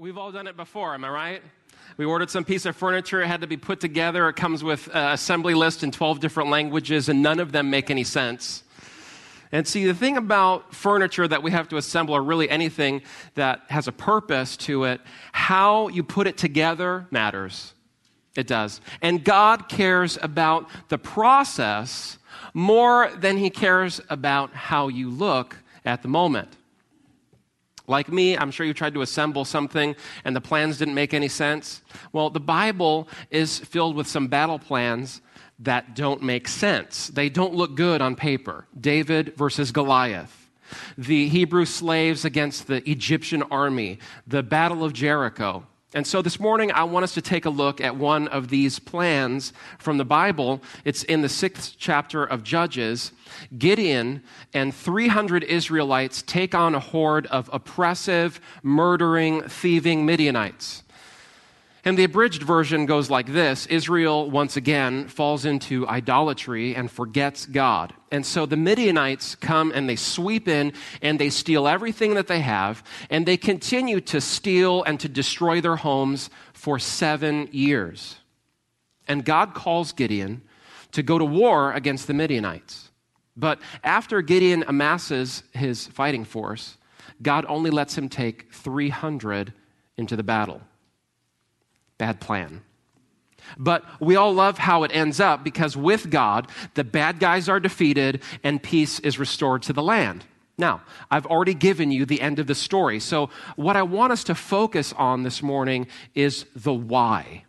We've all done it before, am I right? We ordered some piece of furniture, it had to be put together. It comes with an assembly list in 12 different languages, and none of them make any sense. And see, the thing about furniture that we have to assemble, or really anything that has a purpose to it, how you put it together matters. It does. And God cares about the process more than He cares about how you look at the moment. Like me, I'm sure you tried to assemble something and the plans didn't make any sense. Well, the Bible is filled with some battle plans that don't make sense. They don't look good on paper. David versus Goliath, the Hebrew slaves against the Egyptian army, the Battle of Jericho. And so this morning, I want us to take a look at one of these plans from the Bible. It's in the sixth chapter of Judges. Gideon and 300 Israelites take on a horde of oppressive, murdering, thieving Midianites. And the abridged version goes like this Israel, once again, falls into idolatry and forgets God. And so the Midianites come and they sweep in and they steal everything that they have, and they continue to steal and to destroy their homes for seven years. And God calls Gideon to go to war against the Midianites. But after Gideon amasses his fighting force, God only lets him take 300 into the battle. Bad plan. But we all love how it ends up because with God, the bad guys are defeated and peace is restored to the land. Now, I've already given you the end of the story. So, what I want us to focus on this morning is the why.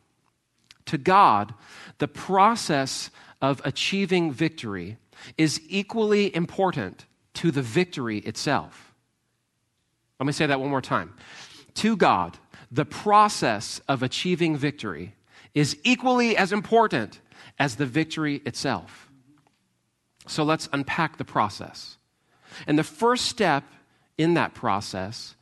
To God, the process of achieving victory is equally important to the victory itself. Let me say that one more time. To God, the process of achieving victory is equally as important as the victory itself. So let's unpack the process. And the first step in that process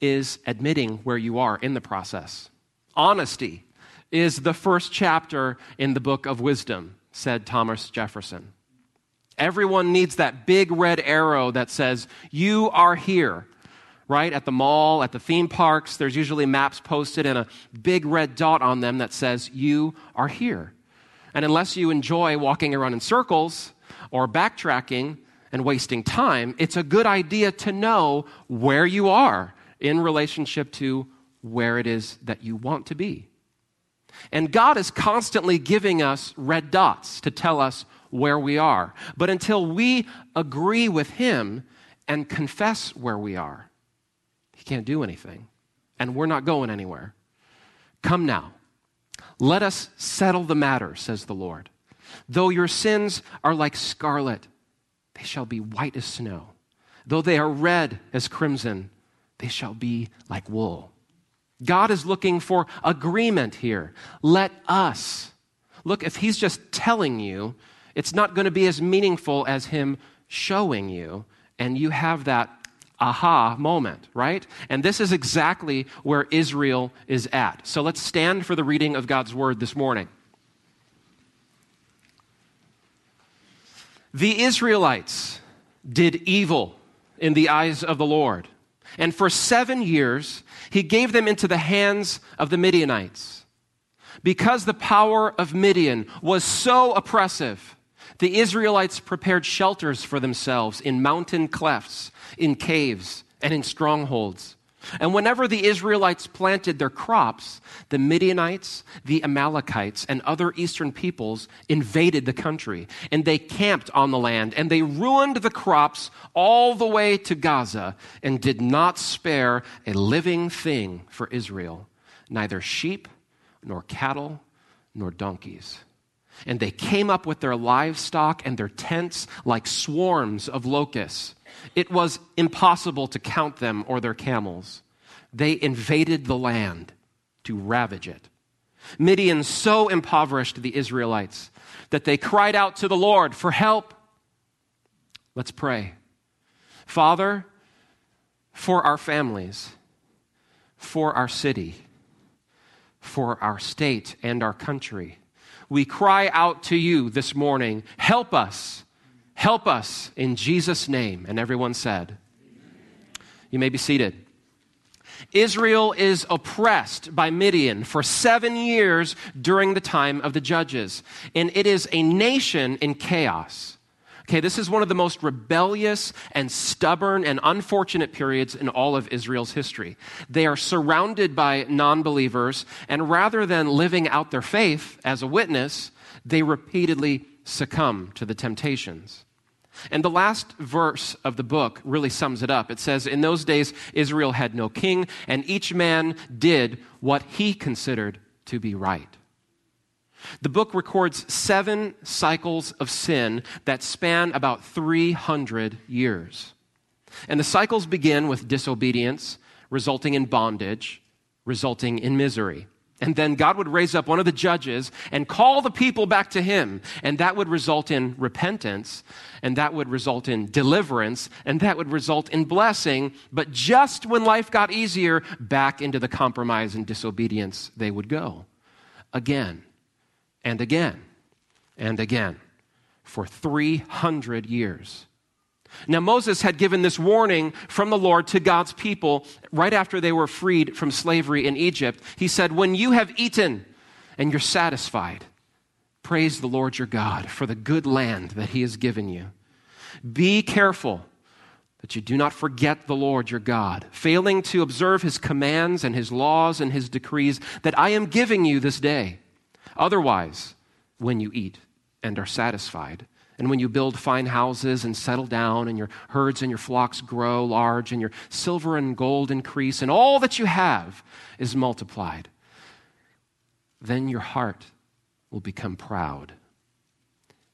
is admitting where you are in the process. Honesty is the first chapter in the book of wisdom, said Thomas Jefferson. Everyone needs that big red arrow that says, You are here right? At the mall, at the theme parks, there's usually maps posted and a big red dot on them that says, You are here. And unless you enjoy walking around in circles or backtracking and wasting time, it's a good idea to know where you are in relationship to where it is that you want to be. And God is constantly giving us red dots to tell us where we are. But until we agree with Him and confess where we are, he can't do anything. And we're not going anywhere. Come now. Let us settle the matter, says the Lord. Though your sins are like scarlet, they shall be white as snow. Though they are red as crimson, they shall be like wool. God is looking for agreement here. Let us. Look, if He's just telling you, it's not going to be as meaningful as Him showing you, and you have that aha moment, right? And this is exactly where Israel is at. So let's stand for the reading of God's word this morning. The Israelites did evil in the eyes of the Lord. And for seven years, he gave them into the hands of the Midianites. Because the power of Midian was so oppressive, the Israelites prepared shelters for themselves in mountain clefts in caves and in strongholds. And whenever the Israelites planted their crops, the Midianites, the Amalekites, and other eastern peoples invaded the country. And they camped on the land, and they ruined the crops all the way to Gaza, and did not spare a living thing for Israel, neither sheep, nor cattle, nor donkeys. And they came up with their livestock and their tents like swarms of locusts it was impossible to count them or their camels. They invaded the land to ravage it. Midian so impoverished the Israelites that they cried out to the Lord for help. Let's pray. Father, for our families, for our city, for our state and our country, we cry out to you this morning. Help us Help us in Jesus' name. And everyone said, You may be seated. Israel is oppressed by Midian for seven years during the time of the judges, and it is a nation in chaos. Okay, this is one of the most rebellious and stubborn and unfortunate periods in all of Israel's history. They are surrounded by non believers, and rather than living out their faith as a witness, they repeatedly succumb to the temptations. And the last verse of the book really sums it up. It says, In those days, Israel had no king, and each man did what he considered to be right. The book records seven cycles of sin that span about 300 years. And the cycles begin with disobedience, resulting in bondage, resulting in misery. And then God would raise up one of the judges and call the people back to him. And that would result in repentance, and that would result in deliverance, and that would result in blessing. But just when life got easier, back into the compromise and disobedience they would go. Again and again and again for 300 years. Now, Moses had given this warning from the Lord to God's people right after they were freed from slavery in Egypt. He said, When you have eaten and you're satisfied, praise the Lord your God for the good land that he has given you. Be careful that you do not forget the Lord your God, failing to observe his commands and his laws and his decrees that I am giving you this day. Otherwise, when you eat and are satisfied, and when you build fine houses and settle down, and your herds and your flocks grow large, and your silver and gold increase, and all that you have is multiplied, then your heart will become proud,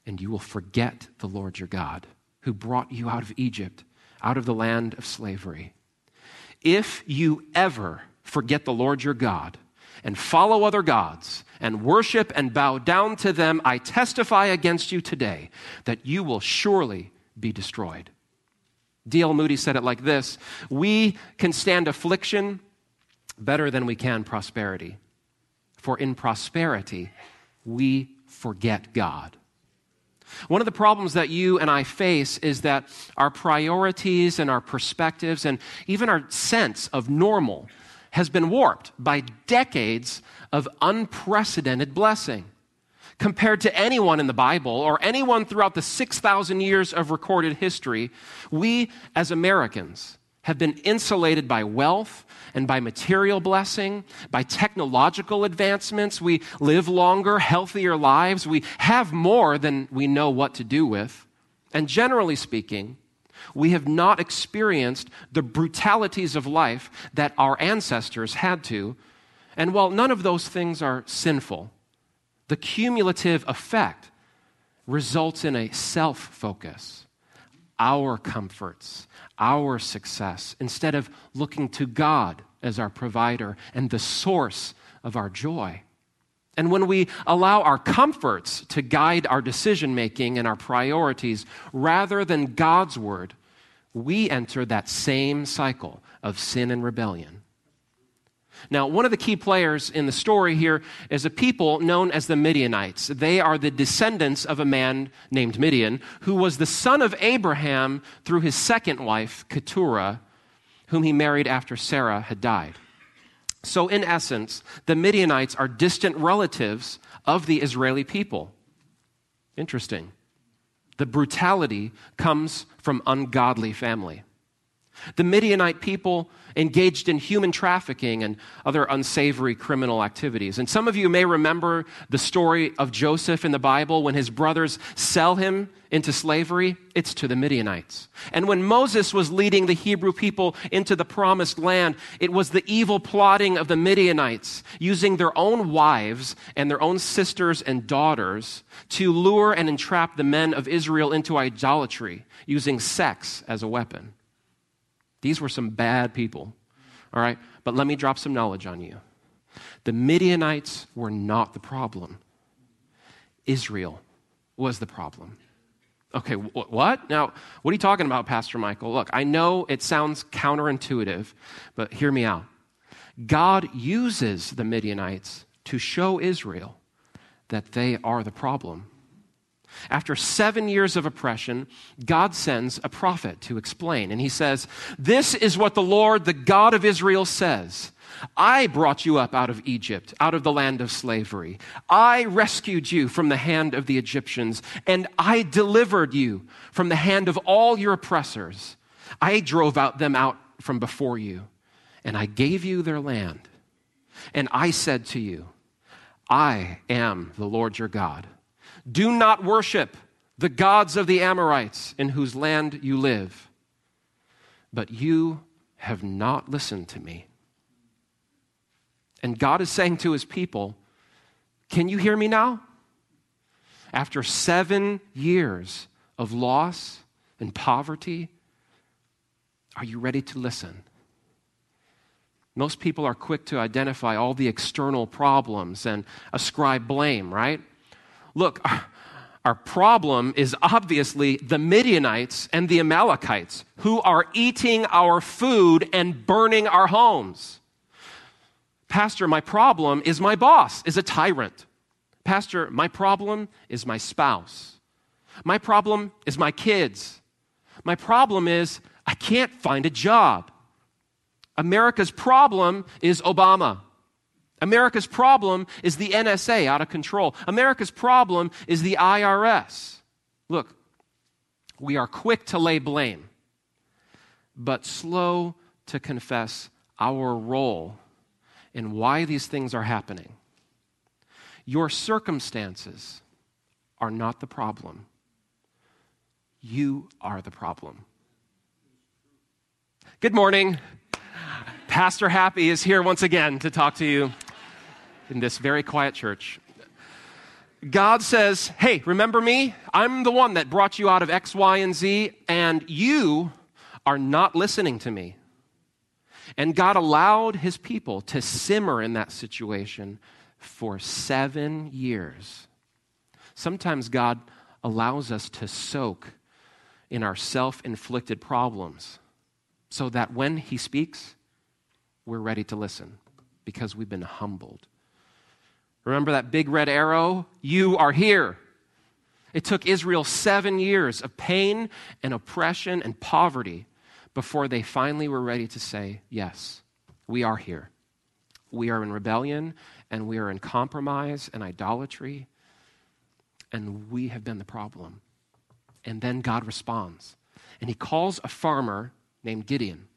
and you will forget the Lord your God, who brought you out of Egypt, out of the land of slavery. If you ever forget the Lord your God, and follow other gods and worship and bow down to them, I testify against you today that you will surely be destroyed. D.L. Moody said it like this We can stand affliction better than we can prosperity, for in prosperity we forget God. One of the problems that you and I face is that our priorities and our perspectives and even our sense of normal has been warped by decades of unprecedented blessing. Compared to anyone in the Bible or anyone throughout the 6,000 years of recorded history, we as Americans have been insulated by wealth and by material blessing, by technological advancements. We live longer, healthier lives. We have more than we know what to do with. And generally speaking, we have not experienced the brutalities of life that our ancestors had to. And while none of those things are sinful, the cumulative effect results in a self focus, our comforts, our success, instead of looking to God as our provider and the source of our joy. And when we allow our comforts to guide our decision making and our priorities rather than God's word, we enter that same cycle of sin and rebellion. Now, one of the key players in the story here is a people known as the Midianites. They are the descendants of a man named Midian, who was the son of Abraham through his second wife, Keturah, whom he married after Sarah had died. So, in essence, the Midianites are distant relatives of the Israeli people. Interesting. The brutality comes from ungodly family. The Midianite people engaged in human trafficking and other unsavory criminal activities. And some of you may remember the story of Joseph in the Bible when his brothers sell him into slavery. It's to the Midianites. And when Moses was leading the Hebrew people into the promised land, it was the evil plotting of the Midianites using their own wives and their own sisters and daughters to lure and entrap the men of Israel into idolatry using sex as a weapon. These were some bad people, all right? But let me drop some knowledge on you. The Midianites were not the problem, Israel was the problem. Okay, wh- what? Now, what are you talking about, Pastor Michael? Look, I know it sounds counterintuitive, but hear me out. God uses the Midianites to show Israel that they are the problem. After seven years of oppression, God sends a prophet to explain. And he says, This is what the Lord, the God of Israel, says. I brought you up out of Egypt, out of the land of slavery. I rescued you from the hand of the Egyptians, and I delivered you from the hand of all your oppressors. I drove out them out from before you, and I gave you their land. And I said to you, I am the Lord your God. Do not worship the gods of the Amorites in whose land you live. But you have not listened to me. And God is saying to his people, Can you hear me now? After seven years of loss and poverty, are you ready to listen? Most people are quick to identify all the external problems and ascribe blame, right? Look, our problem is obviously the Midianites and the Amalekites who are eating our food and burning our homes. Pastor, my problem is my boss is a tyrant. Pastor, my problem is my spouse. My problem is my kids. My problem is I can't find a job. America's problem is Obama. America's problem is the NSA out of control. America's problem is the IRS. Look, we are quick to lay blame, but slow to confess our role in why these things are happening. Your circumstances are not the problem, you are the problem. Good morning. Pastor Happy is here once again to talk to you in this very quiet church. God says, Hey, remember me? I'm the one that brought you out of X, Y, and Z, and you are not listening to me. And God allowed his people to simmer in that situation for seven years. Sometimes God allows us to soak in our self inflicted problems so that when he speaks, we're ready to listen because we've been humbled. Remember that big red arrow? You are here. It took Israel seven years of pain and oppression and poverty before they finally were ready to say, Yes, we are here. We are in rebellion and we are in compromise and idolatry, and we have been the problem. And then God responds, and he calls a farmer named Gideon.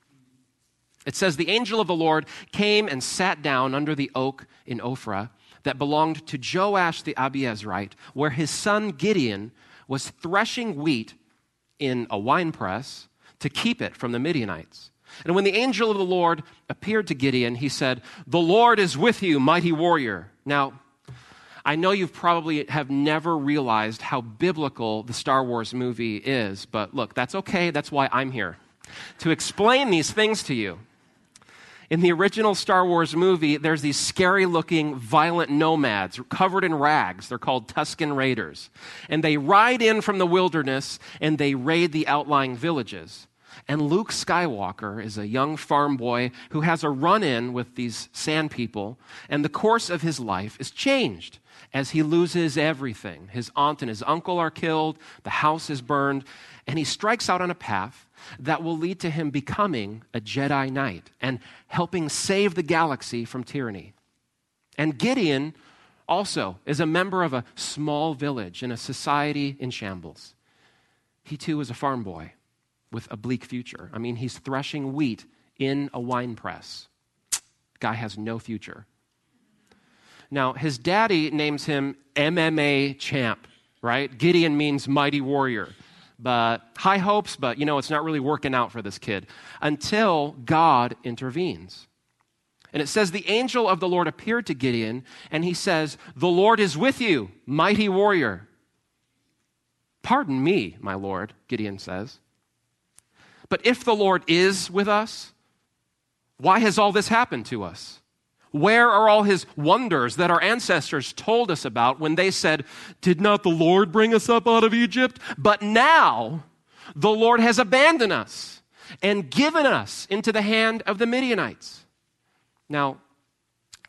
It says, The angel of the Lord came and sat down under the oak in Ophrah that belonged to Joash the Abiezrite, where his son Gideon was threshing wheat in a winepress to keep it from the Midianites. And when the angel of the Lord appeared to Gideon, he said, The Lord is with you, mighty warrior. Now, I know you probably have never realized how biblical the Star Wars movie is, but look, that's okay. That's why I'm here to explain these things to you. In the original Star Wars movie, there's these scary looking, violent nomads covered in rags. They're called Tusken Raiders. And they ride in from the wilderness and they raid the outlying villages. And Luke Skywalker is a young farm boy who has a run in with these sand people, and the course of his life is changed as he loses everything. His aunt and his uncle are killed, the house is burned, and he strikes out on a path that will lead to him becoming a Jedi Knight and helping save the galaxy from tyranny. And Gideon also is a member of a small village in a society in shambles. He too is a farm boy with a bleak future. I mean, he's threshing wheat in a wine press. Guy has no future. Now, his daddy names him MMA champ, right? Gideon means mighty warrior but high hopes, but you know, it's not really working out for this kid until God intervenes. And it says, The angel of the Lord appeared to Gideon, and he says, The Lord is with you, mighty warrior. Pardon me, my Lord, Gideon says. But if the Lord is with us, why has all this happened to us? Where are all his wonders that our ancestors told us about when they said, Did not the Lord bring us up out of Egypt? But now the Lord has abandoned us and given us into the hand of the Midianites. Now,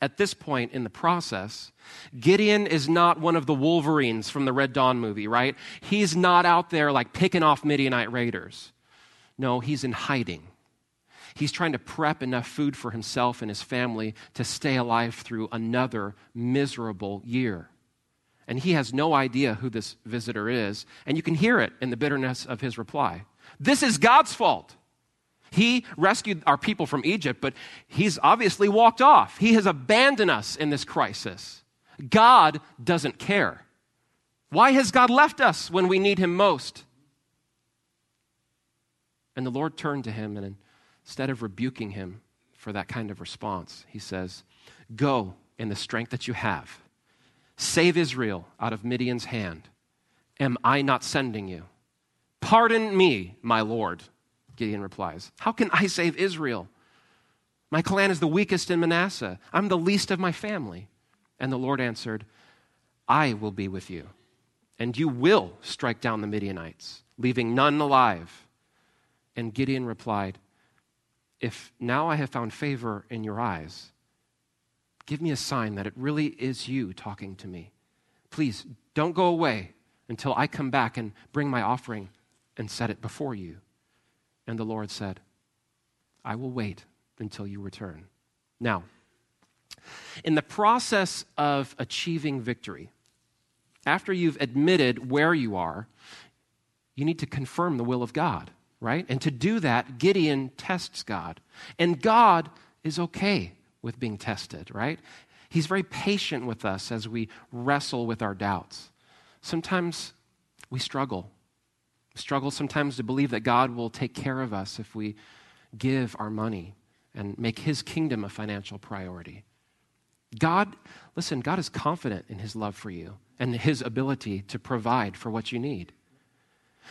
at this point in the process, Gideon is not one of the Wolverines from the Red Dawn movie, right? He's not out there like picking off Midianite raiders. No, he's in hiding. He's trying to prep enough food for himself and his family to stay alive through another miserable year. And he has no idea who this visitor is, and you can hear it in the bitterness of his reply. This is God's fault. He rescued our people from Egypt, but he's obviously walked off. He has abandoned us in this crisis. God doesn't care. Why has God left us when we need him most? And the Lord turned to him, and instead of rebuking him for that kind of response, he says, Go in the strength that you have. Save Israel out of Midian's hand. Am I not sending you? Pardon me, my Lord, Gideon replies. How can I save Israel? My clan is the weakest in Manasseh. I'm the least of my family. And the Lord answered, I will be with you, and you will strike down the Midianites, leaving none alive. And Gideon replied, If now I have found favor in your eyes, give me a sign that it really is you talking to me. Please don't go away until I come back and bring my offering and set it before you. And the Lord said, I will wait until you return. Now, in the process of achieving victory, after you've admitted where you are, you need to confirm the will of God, right? And to do that, Gideon tests God. And God is okay with being tested, right? He's very patient with us as we wrestle with our doubts. Sometimes we struggle struggle sometimes to believe that God will take care of us if we give our money and make his kingdom a financial priority. God, listen, God is confident in his love for you and his ability to provide for what you need.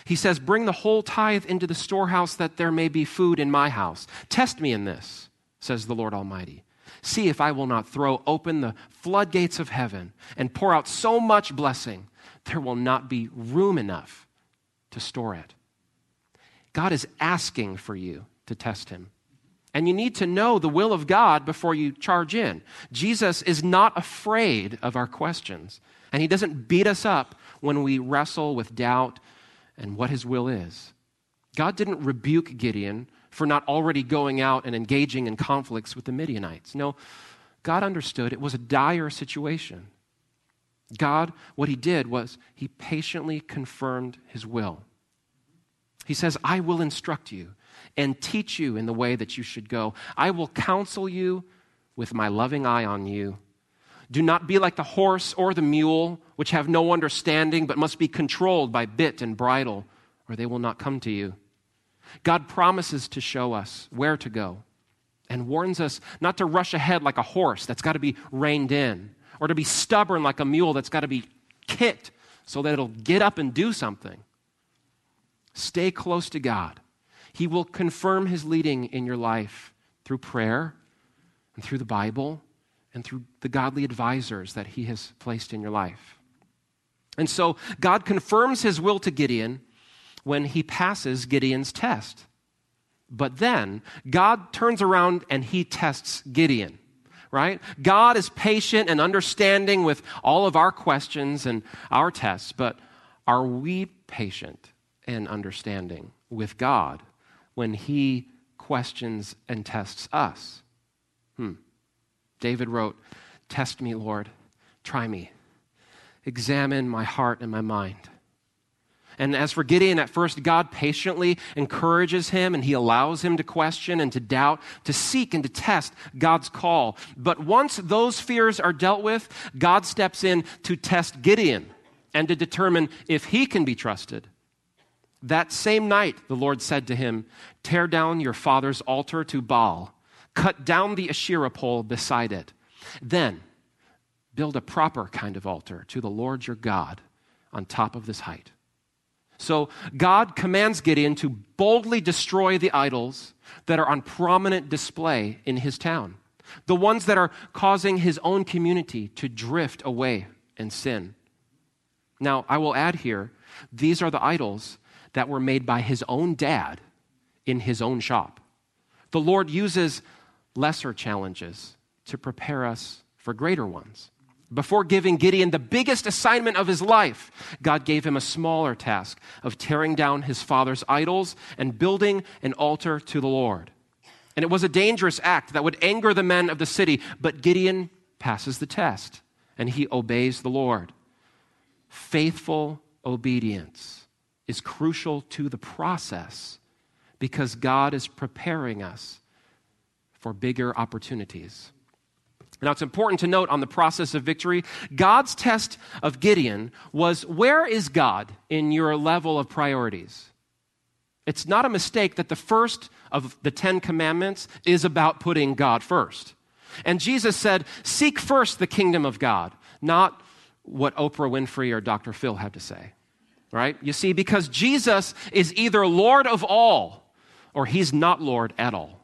He says, Bring the whole tithe into the storehouse that there may be food in my house. Test me in this, says the Lord Almighty. See if I will not throw open the floodgates of heaven and pour out so much blessing, there will not be room enough to store it. God is asking for you to test him. And you need to know the will of God before you charge in. Jesus is not afraid of our questions, and he doesn't beat us up when we wrestle with doubt and what his will is. God didn't rebuke Gideon for not already going out and engaging in conflicts with the Midianites. No, God understood it was a dire situation. God, what he did was he patiently confirmed his will. He says, I will instruct you and teach you in the way that you should go. I will counsel you with my loving eye on you. Do not be like the horse or the mule, which have no understanding, but must be controlled by bit and bridle, or they will not come to you. God promises to show us where to go and warns us not to rush ahead like a horse that's got to be reined in, or to be stubborn like a mule that's got to be kicked so that it'll get up and do something. Stay close to God. He will confirm his leading in your life through prayer and through the Bible and through the godly advisors that he has placed in your life. And so God confirms his will to Gideon when he passes Gideon's test. But then God turns around and he tests Gideon, right? God is patient and understanding with all of our questions and our tests, but are we patient and understanding with God when he questions and tests us? Hmm. David wrote, Test me, Lord, try me, examine my heart and my mind. And as for Gideon, at first, God patiently encourages him and he allows him to question and to doubt, to seek and to test God's call. But once those fears are dealt with, God steps in to test Gideon and to determine if he can be trusted. That same night, the Lord said to him, Tear down your father's altar to Baal, cut down the Asherah pole beside it. Then build a proper kind of altar to the Lord your God on top of this height. So God commands Gideon to boldly destroy the idols that are on prominent display in his town, the ones that are causing his own community to drift away and sin. Now, I will add here, these are the idols that were made by his own dad in his own shop. The Lord uses lesser challenges to prepare us for greater ones. Before giving Gideon the biggest assignment of his life, God gave him a smaller task of tearing down his father's idols and building an altar to the Lord. And it was a dangerous act that would anger the men of the city, but Gideon passes the test and he obeys the Lord. Faithful obedience is crucial to the process because God is preparing us for bigger opportunities. Now, it's important to note on the process of victory, God's test of Gideon was where is God in your level of priorities? It's not a mistake that the first of the Ten Commandments is about putting God first. And Jesus said, Seek first the kingdom of God, not what Oprah Winfrey or Dr. Phil had to say. Right? You see, because Jesus is either Lord of all or he's not Lord at all.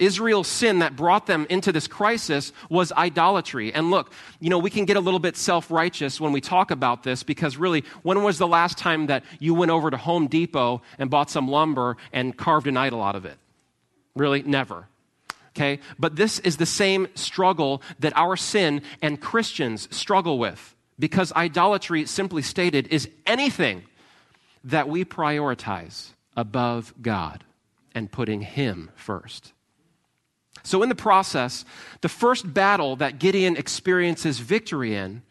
Israel's sin that brought them into this crisis was idolatry. And look, you know, we can get a little bit self righteous when we talk about this because really, when was the last time that you went over to Home Depot and bought some lumber and carved an idol out of it? Really? Never. Okay? But this is the same struggle that our sin and Christians struggle with because idolatry, simply stated, is anything that we prioritize above God and putting Him first. So, in the process, the first battle that Gideon experiences victory in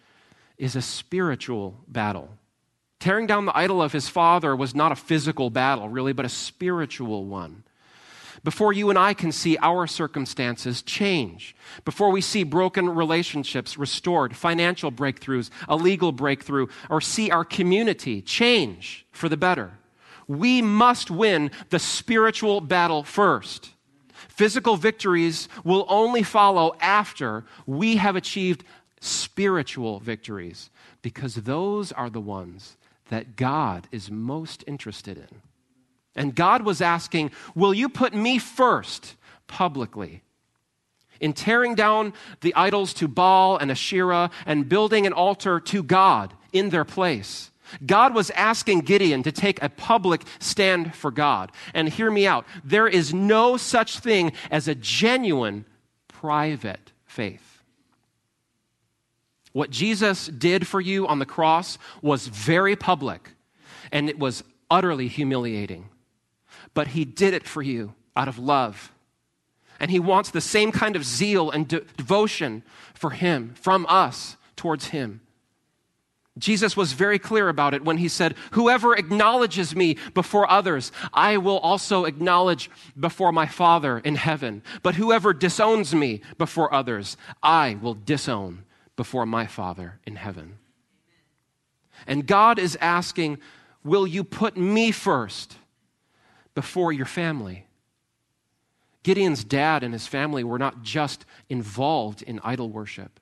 is a spiritual battle. Tearing down the idol of his father was not a physical battle, really, but a spiritual one. Before you and I can see our circumstances change, before we see broken relationships restored, financial breakthroughs, a legal breakthrough, or see our community change for the better, we must win the spiritual battle first. Physical victories will only follow after we have achieved spiritual victories, because those are the ones that God is most interested in. And God was asking, Will you put me first publicly? In tearing down the idols to Baal and Asherah and building an altar to God in their place. God was asking Gideon to take a public stand for God. And hear me out there is no such thing as a genuine private faith. What Jesus did for you on the cross was very public, and it was utterly humiliating. But he did it for you out of love. And he wants the same kind of zeal and de- devotion for him, from us towards him. Jesus was very clear about it when he said, Whoever acknowledges me before others, I will also acknowledge before my Father in heaven. But whoever disowns me before others, I will disown before my Father in heaven. And God is asking, Will you put me first before your family? Gideon's dad and his family were not just involved in idol worship,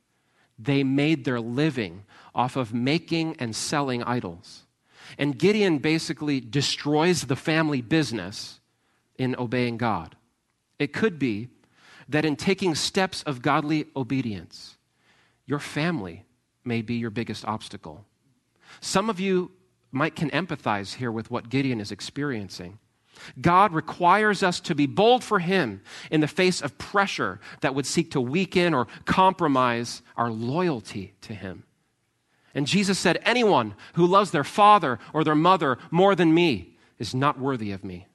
they made their living off of making and selling idols. And Gideon basically destroys the family business in obeying God. It could be that in taking steps of godly obedience, your family may be your biggest obstacle. Some of you might can empathize here with what Gideon is experiencing. God requires us to be bold for Him in the face of pressure that would seek to weaken or compromise our loyalty to Him. And Jesus said, Anyone who loves their father or their mother more than me is not worthy of me.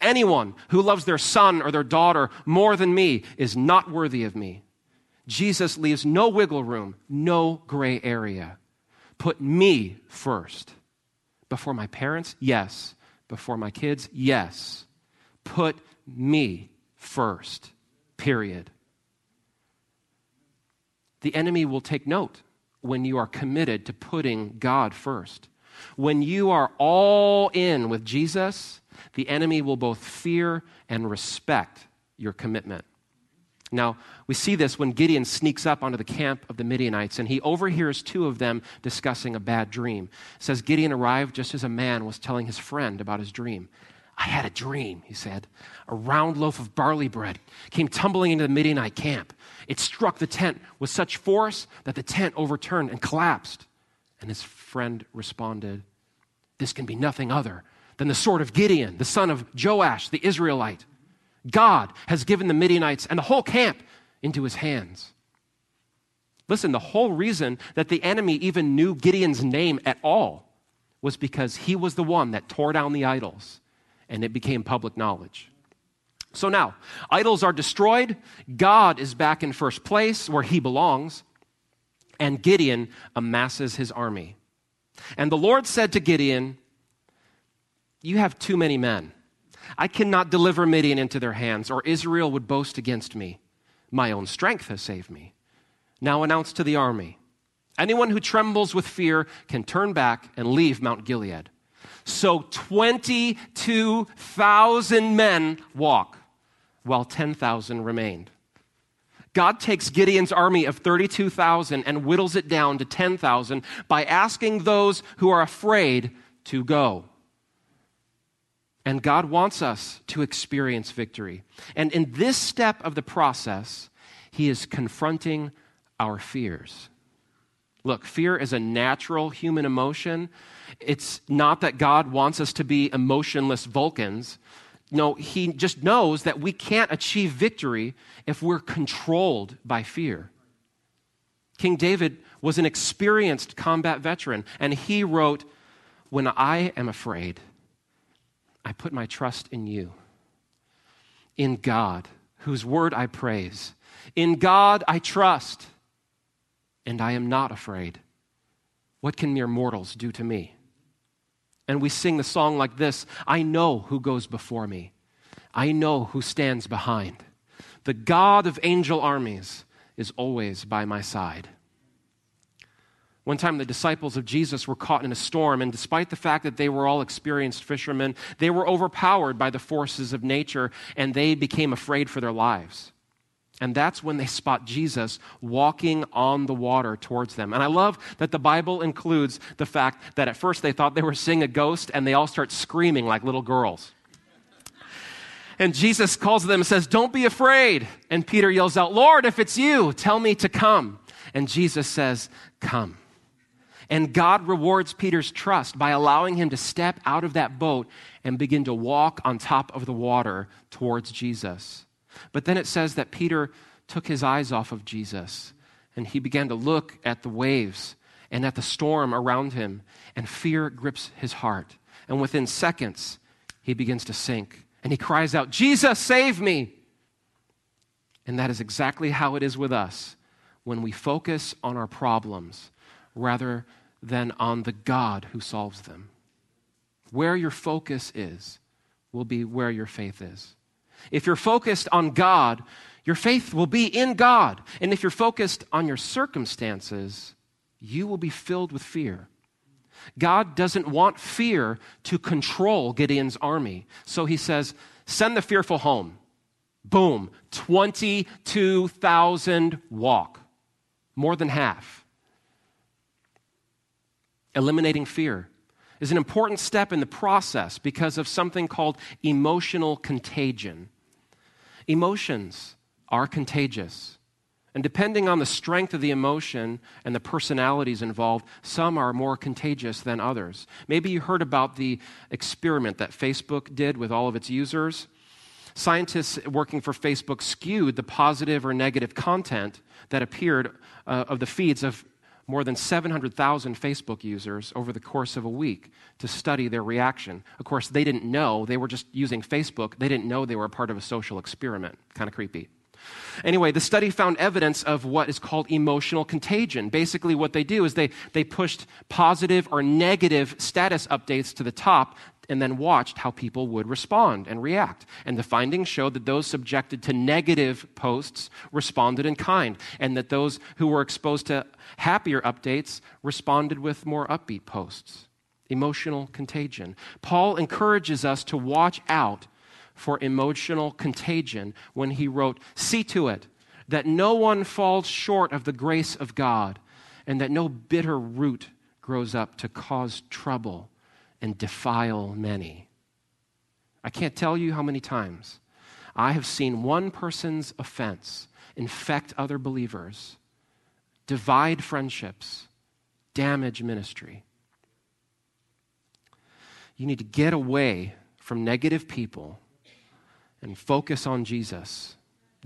Anyone who loves their son or their daughter more than me is not worthy of me. Jesus leaves no wiggle room, no gray area. Put me first. Before my parents? Yes. Before my kids? Yes. Put me first. Period. The enemy will take note when you are committed to putting God first. When you are all in with Jesus, the enemy will both fear and respect your commitment. Now, we see this when Gideon sneaks up onto the camp of the Midianites and he overhears two of them discussing a bad dream. It says Gideon arrived just as a man was telling his friend about his dream. I had a dream, he said. A round loaf of barley bread came tumbling into the Midianite camp. It struck the tent with such force that the tent overturned and collapsed. And his friend responded, This can be nothing other than the sword of Gideon, the son of Joash, the Israelite. God has given the Midianites and the whole camp into his hands. Listen, the whole reason that the enemy even knew Gideon's name at all was because he was the one that tore down the idols and it became public knowledge. So now, idols are destroyed, God is back in first place where he belongs, and Gideon amasses his army. And the Lord said to Gideon, You have too many men. I cannot deliver Midian into their hands, or Israel would boast against me. My own strength has saved me. Now announce to the army anyone who trembles with fear can turn back and leave Mount Gilead. So 22,000 men walk, while 10,000 remained. God takes Gideon's army of 32,000 and whittles it down to 10,000 by asking those who are afraid to go. And God wants us to experience victory. And in this step of the process, He is confronting our fears. Look, fear is a natural human emotion. It's not that God wants us to be emotionless Vulcans. No, He just knows that we can't achieve victory if we're controlled by fear. King David was an experienced combat veteran, and he wrote, When I am afraid, I put my trust in you, in God, whose word I praise. In God I trust, and I am not afraid. What can mere mortals do to me? And we sing the song like this I know who goes before me, I know who stands behind. The God of angel armies is always by my side. One time, the disciples of Jesus were caught in a storm, and despite the fact that they were all experienced fishermen, they were overpowered by the forces of nature and they became afraid for their lives. And that's when they spot Jesus walking on the water towards them. And I love that the Bible includes the fact that at first they thought they were seeing a ghost and they all start screaming like little girls. And Jesus calls them and says, Don't be afraid. And Peter yells out, Lord, if it's you, tell me to come. And Jesus says, Come. And God rewards Peter's trust by allowing him to step out of that boat and begin to walk on top of the water towards Jesus. But then it says that Peter took his eyes off of Jesus and he began to look at the waves and at the storm around him, and fear grips his heart. And within seconds, he begins to sink and he cries out, Jesus, save me! And that is exactly how it is with us when we focus on our problems rather than on the God who solves them. Where your focus is will be where your faith is. If you're focused on God, your faith will be in God. And if you're focused on your circumstances, you will be filled with fear. God doesn't want fear to control Gideon's army. So he says, Send the fearful home. Boom, 22,000 walk, more than half eliminating fear is an important step in the process because of something called emotional contagion. Emotions are contagious. And depending on the strength of the emotion and the personalities involved, some are more contagious than others. Maybe you heard about the experiment that Facebook did with all of its users. Scientists working for Facebook skewed the positive or negative content that appeared uh, of the feeds of more than 700,000 Facebook users over the course of a week to study their reaction. Of course, they didn't know, they were just using Facebook. They didn't know they were a part of a social experiment. Kind of creepy. Anyway, the study found evidence of what is called emotional contagion. Basically, what they do is they, they pushed positive or negative status updates to the top and then watched how people would respond and react. And the findings showed that those subjected to negative posts responded in kind, and that those who were exposed to happier updates responded with more upbeat posts. Emotional contagion. Paul encourages us to watch out for emotional contagion when he wrote, See to it that no one falls short of the grace of God, and that no bitter root grows up to cause trouble and defile many. I can't tell you how many times I have seen one person's offense infect other believers, divide friendships, damage ministry. You need to get away from negative people and focus on Jesus.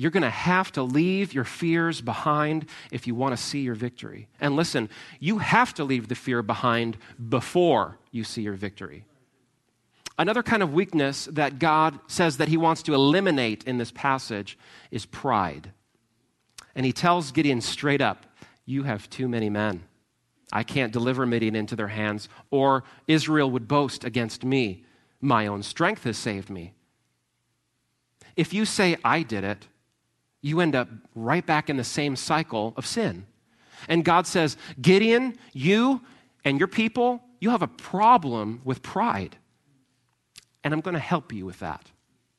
You're going to have to leave your fears behind if you want to see your victory. And listen, you have to leave the fear behind before you see your victory. Another kind of weakness that God says that He wants to eliminate in this passage is pride. And He tells Gideon straight up, You have too many men. I can't deliver Midian into their hands, or Israel would boast against me. My own strength has saved me. If you say, I did it, you end up right back in the same cycle of sin. And God says, Gideon, you and your people, you have a problem with pride. And I'm going to help you with that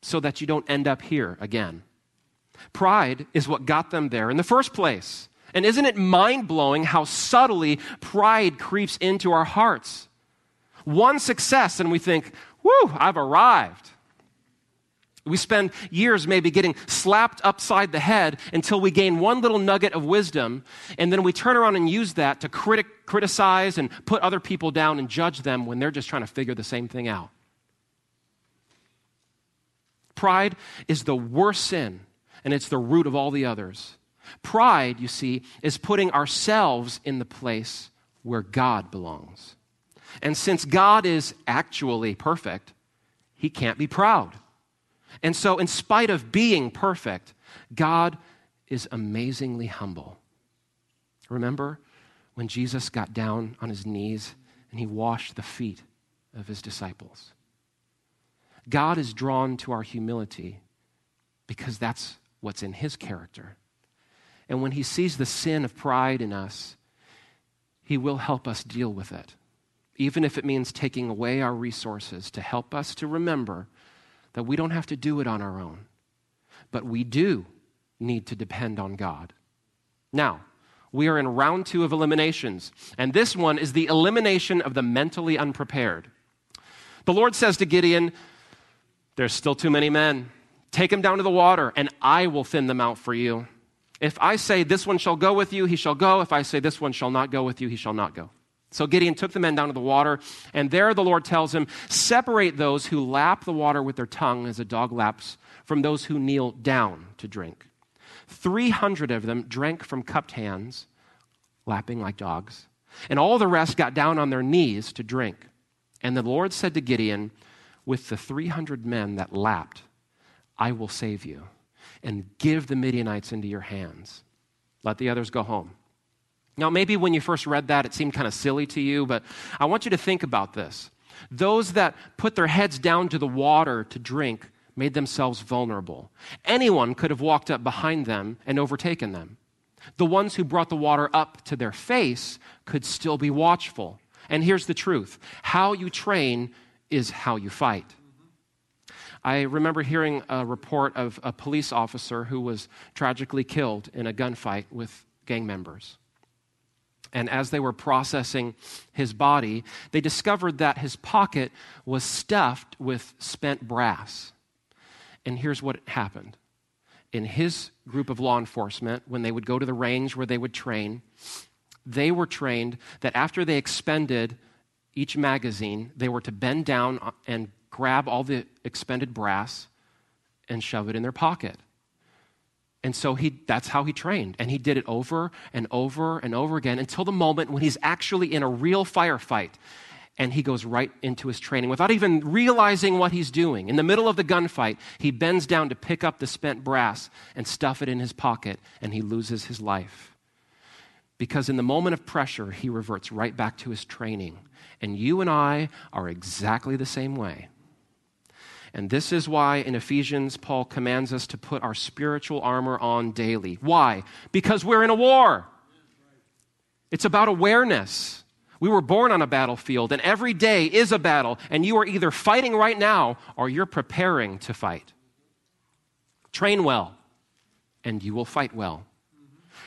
so that you don't end up here again. Pride is what got them there in the first place. And isn't it mind blowing how subtly pride creeps into our hearts? One success, and we think, whew, I've arrived. We spend years maybe getting slapped upside the head until we gain one little nugget of wisdom, and then we turn around and use that to critic, criticize and put other people down and judge them when they're just trying to figure the same thing out. Pride is the worst sin, and it's the root of all the others. Pride, you see, is putting ourselves in the place where God belongs. And since God is actually perfect, he can't be proud. And so, in spite of being perfect, God is amazingly humble. Remember when Jesus got down on his knees and he washed the feet of his disciples? God is drawn to our humility because that's what's in his character. And when he sees the sin of pride in us, he will help us deal with it, even if it means taking away our resources to help us to remember that we don't have to do it on our own, but we do need to depend on God. Now, we are in round two of eliminations, and this one is the elimination of the mentally unprepared. The Lord says to Gideon, There's still too many men. Take them down to the water, and I will thin them out for you. If I say, This one shall go with you, he shall go. If I say, This one shall not go with you, he shall not go. So Gideon took the men down to the water, and there the Lord tells him, Separate those who lap the water with their tongue as a dog laps from those who kneel down to drink. 300 of them drank from cupped hands, lapping like dogs, and all the rest got down on their knees to drink. And the Lord said to Gideon, With the 300 men that lapped, I will save you and give the Midianites into your hands. Let the others go home. Now, maybe when you first read that, it seemed kind of silly to you, but I want you to think about this. Those that put their heads down to the water to drink made themselves vulnerable. Anyone could have walked up behind them and overtaken them. The ones who brought the water up to their face could still be watchful. And here's the truth how you train is how you fight. I remember hearing a report of a police officer who was tragically killed in a gunfight with gang members. And as they were processing his body, they discovered that his pocket was stuffed with spent brass. And here's what happened. In his group of law enforcement, when they would go to the range where they would train, they were trained that after they expended each magazine, they were to bend down and grab all the expended brass and shove it in their pocket. And so he, that's how he trained. And he did it over and over and over again until the moment when he's actually in a real firefight. And he goes right into his training without even realizing what he's doing. In the middle of the gunfight, he bends down to pick up the spent brass and stuff it in his pocket, and he loses his life. Because in the moment of pressure, he reverts right back to his training. And you and I are exactly the same way. And this is why in Ephesians, Paul commands us to put our spiritual armor on daily. Why? Because we're in a war. It's about awareness. We were born on a battlefield, and every day is a battle, and you are either fighting right now or you're preparing to fight. Train well, and you will fight well.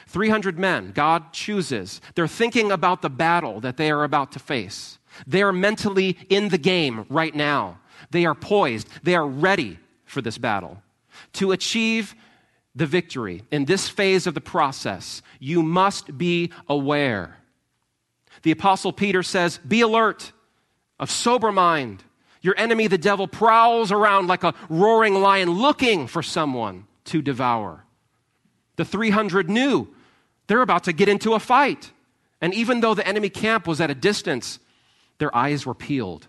300 men, God chooses. They're thinking about the battle that they are about to face. They are mentally in the game right now. They are poised, they are ready for this battle. To achieve the victory in this phase of the process, you must be aware. The Apostle Peter says, Be alert, of sober mind. Your enemy, the devil, prowls around like a roaring lion looking for someone to devour. The 300 knew they're about to get into a fight. And even though the enemy camp was at a distance, their eyes were peeled.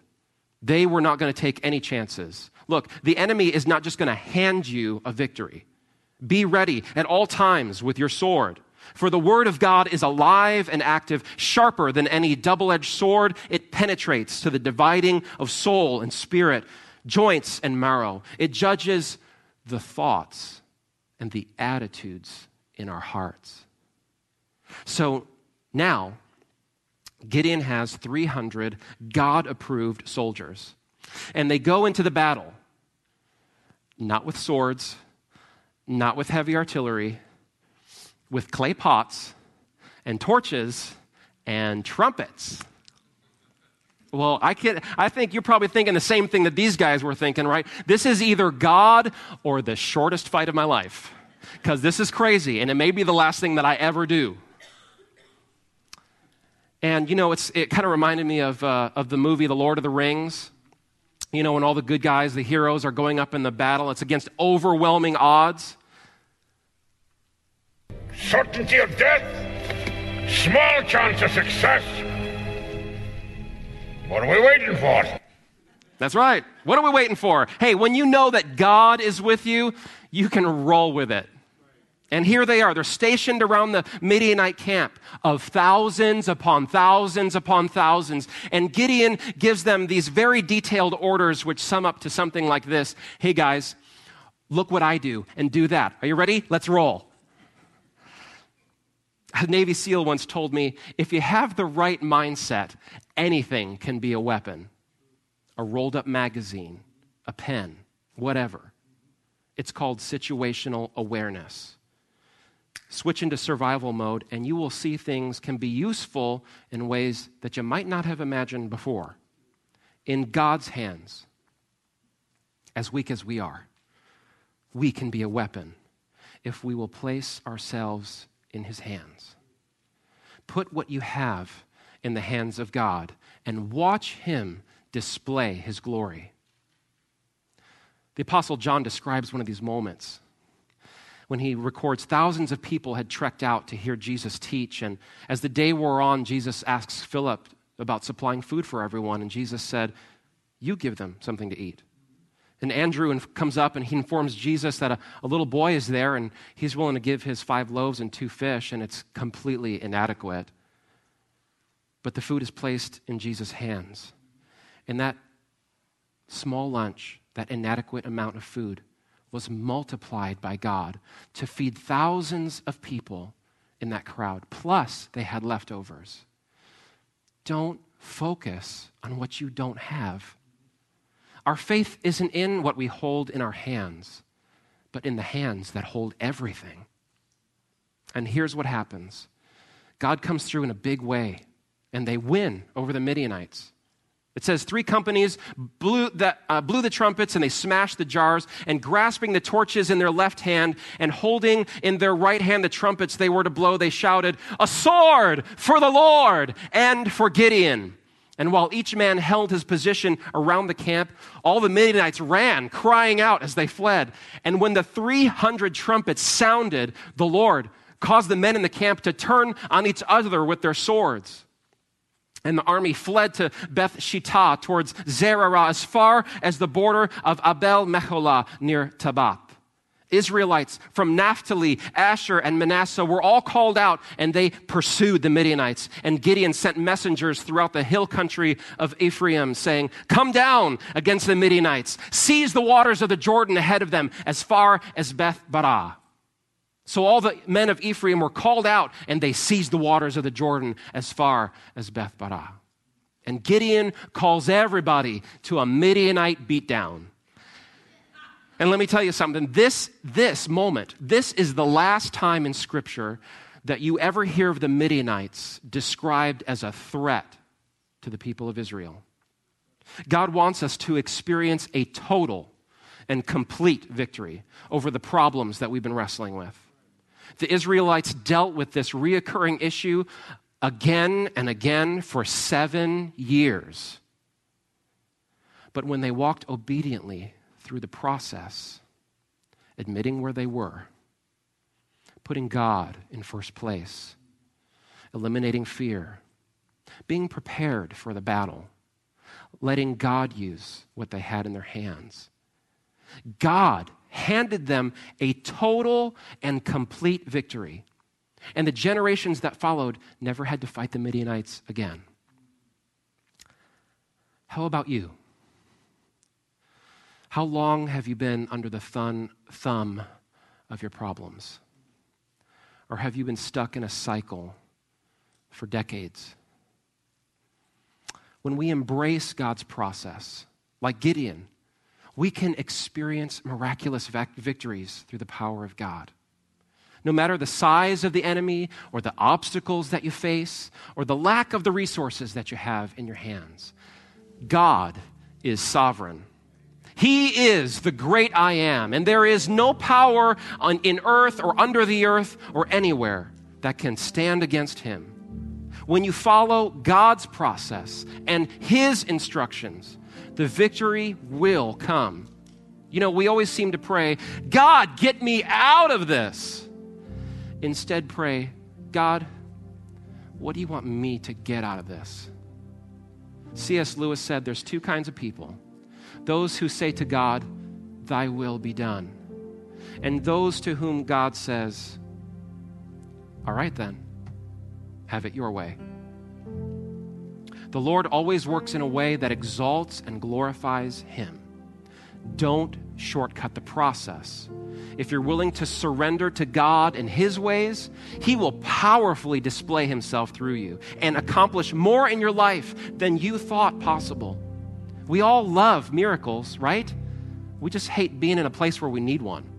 They were not going to take any chances. Look, the enemy is not just going to hand you a victory. Be ready at all times with your sword. For the word of God is alive and active, sharper than any double edged sword. It penetrates to the dividing of soul and spirit, joints and marrow. It judges the thoughts and the attitudes in our hearts. So now, Gideon has 300 God approved soldiers, and they go into the battle not with swords, not with heavy artillery, with clay pots and torches and trumpets. Well, I, can, I think you're probably thinking the same thing that these guys were thinking, right? This is either God or the shortest fight of my life. Because this is crazy, and it may be the last thing that I ever do. And, you know, it's, it kind of reminded me of, uh, of the movie The Lord of the Rings. You know, when all the good guys, the heroes, are going up in the battle, it's against overwhelming odds. Certainty of death, small chance of success. What are we waiting for? That's right. What are we waiting for? Hey, when you know that God is with you, you can roll with it. And here they are. They're stationed around the Midianite camp of thousands upon thousands upon thousands. And Gideon gives them these very detailed orders, which sum up to something like this Hey, guys, look what I do and do that. Are you ready? Let's roll. A Navy SEAL once told me if you have the right mindset, anything can be a weapon a rolled up magazine, a pen, whatever. It's called situational awareness switch into survival mode, and you will see things can be useful in ways that you might not have imagined before. In God's hands, as weak as we are, we can be a weapon if we will place ourselves in His hands. Put what you have in the hands of God and watch Him display His glory. The Apostle John describes one of these moments when he records thousands of people had trekked out to hear Jesus teach. And as the day wore on, Jesus asks Philip about supplying food for everyone. And Jesus said, You give them something to eat. And Andrew comes up and he informs Jesus that a, a, little boy is there and he's willing to give his five loaves and two fish, and it's completely inadequate. But the food is placed in Jesus' hands. And that small lunch, that inadequate amount of food, was multiplied by God to feed thousands of people in that crowd. Plus, they had leftovers. Don't focus on what you don't have. Our faith isn't in what we hold in our hands, but in the hands that hold everything. And here's what happens God comes through in a big way, and they win over the Midianites. It says three companies blew the, uh, blew the trumpets and they smashed the jars, and grasping the torches in their left hand and holding in their right hand the trumpets they were to blow, they shouted, A sword for the Lord and for Gideon. And while each man held his position around the camp, all the Midianites ran, crying out as they fled. And when the 300 trumpets sounded, the Lord caused the men in the camp to turn on each other with their swords. And the army fled to Beth Shittah towards Zererah as far as the border of Abel Meholah near Tabbath. Israelites from Naphtali, Asher, and Manasseh were all called out and they pursued the Midianites. And Gideon sent messengers throughout the hill country of Ephraim saying, Come down against the Midianites, seize the waters of the Jordan ahead of them as far as Beth Barah. So all the men of Ephraim were called out, and they seized the waters of the Jordan as far as Beth Barah. And Gideon calls everybody to a Midianite beatdown. And let me tell you something this, this moment, this is the last time in Scripture that you ever hear of the Midianites described as a threat to the people of Israel. God wants us to experience a total and complete victory over the problems that we've been wrestling with. The Israelites dealt with this reoccurring issue again and again for seven years. But when they walked obediently through the process, admitting where they were, putting God in first place, eliminating fear, being prepared for the battle, letting God use what they had in their hands. God handed them a total and complete victory. And the generations that followed never had to fight the Midianites again. How about you? How long have you been under the thun, thumb of your problems? Or have you been stuck in a cycle for decades? When we embrace God's process, like Gideon, we can experience miraculous victories through the power of God. No matter the size of the enemy, or the obstacles that you face, or the lack of the resources that you have in your hands, God is sovereign. He is the great I am, and there is no power on, in earth or under the earth or anywhere that can stand against him. When you follow God's process and His instructions, the victory will come. You know, we always seem to pray, God, get me out of this. Instead, pray, God, what do you want me to get out of this? C.S. Lewis said there's two kinds of people those who say to God, Thy will be done, and those to whom God says, All right then, have it your way. The Lord always works in a way that exalts and glorifies Him. Don't shortcut the process. If you're willing to surrender to God and His ways, He will powerfully display Himself through you and accomplish more in your life than you thought possible. We all love miracles, right? We just hate being in a place where we need one.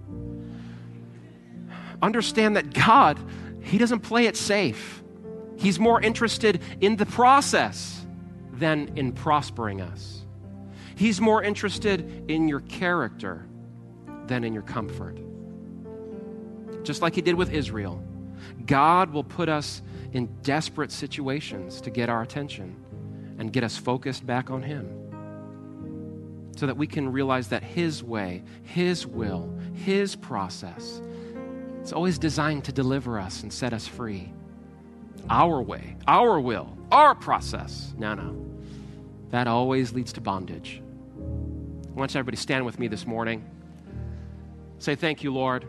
Understand that God, He doesn't play it safe. He's more interested in the process than in prospering us. He's more interested in your character than in your comfort. Just like He did with Israel, God will put us in desperate situations to get our attention and get us focused back on Him so that we can realize that His way, His will, His process, it's always designed to deliver us and set us free. Our way, our will, our process. No, no. That always leads to bondage. I want everybody to stand with me this morning. Say, Thank you, Lord.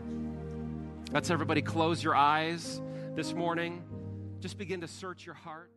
Let's everybody close your eyes this morning. Just begin to search your heart.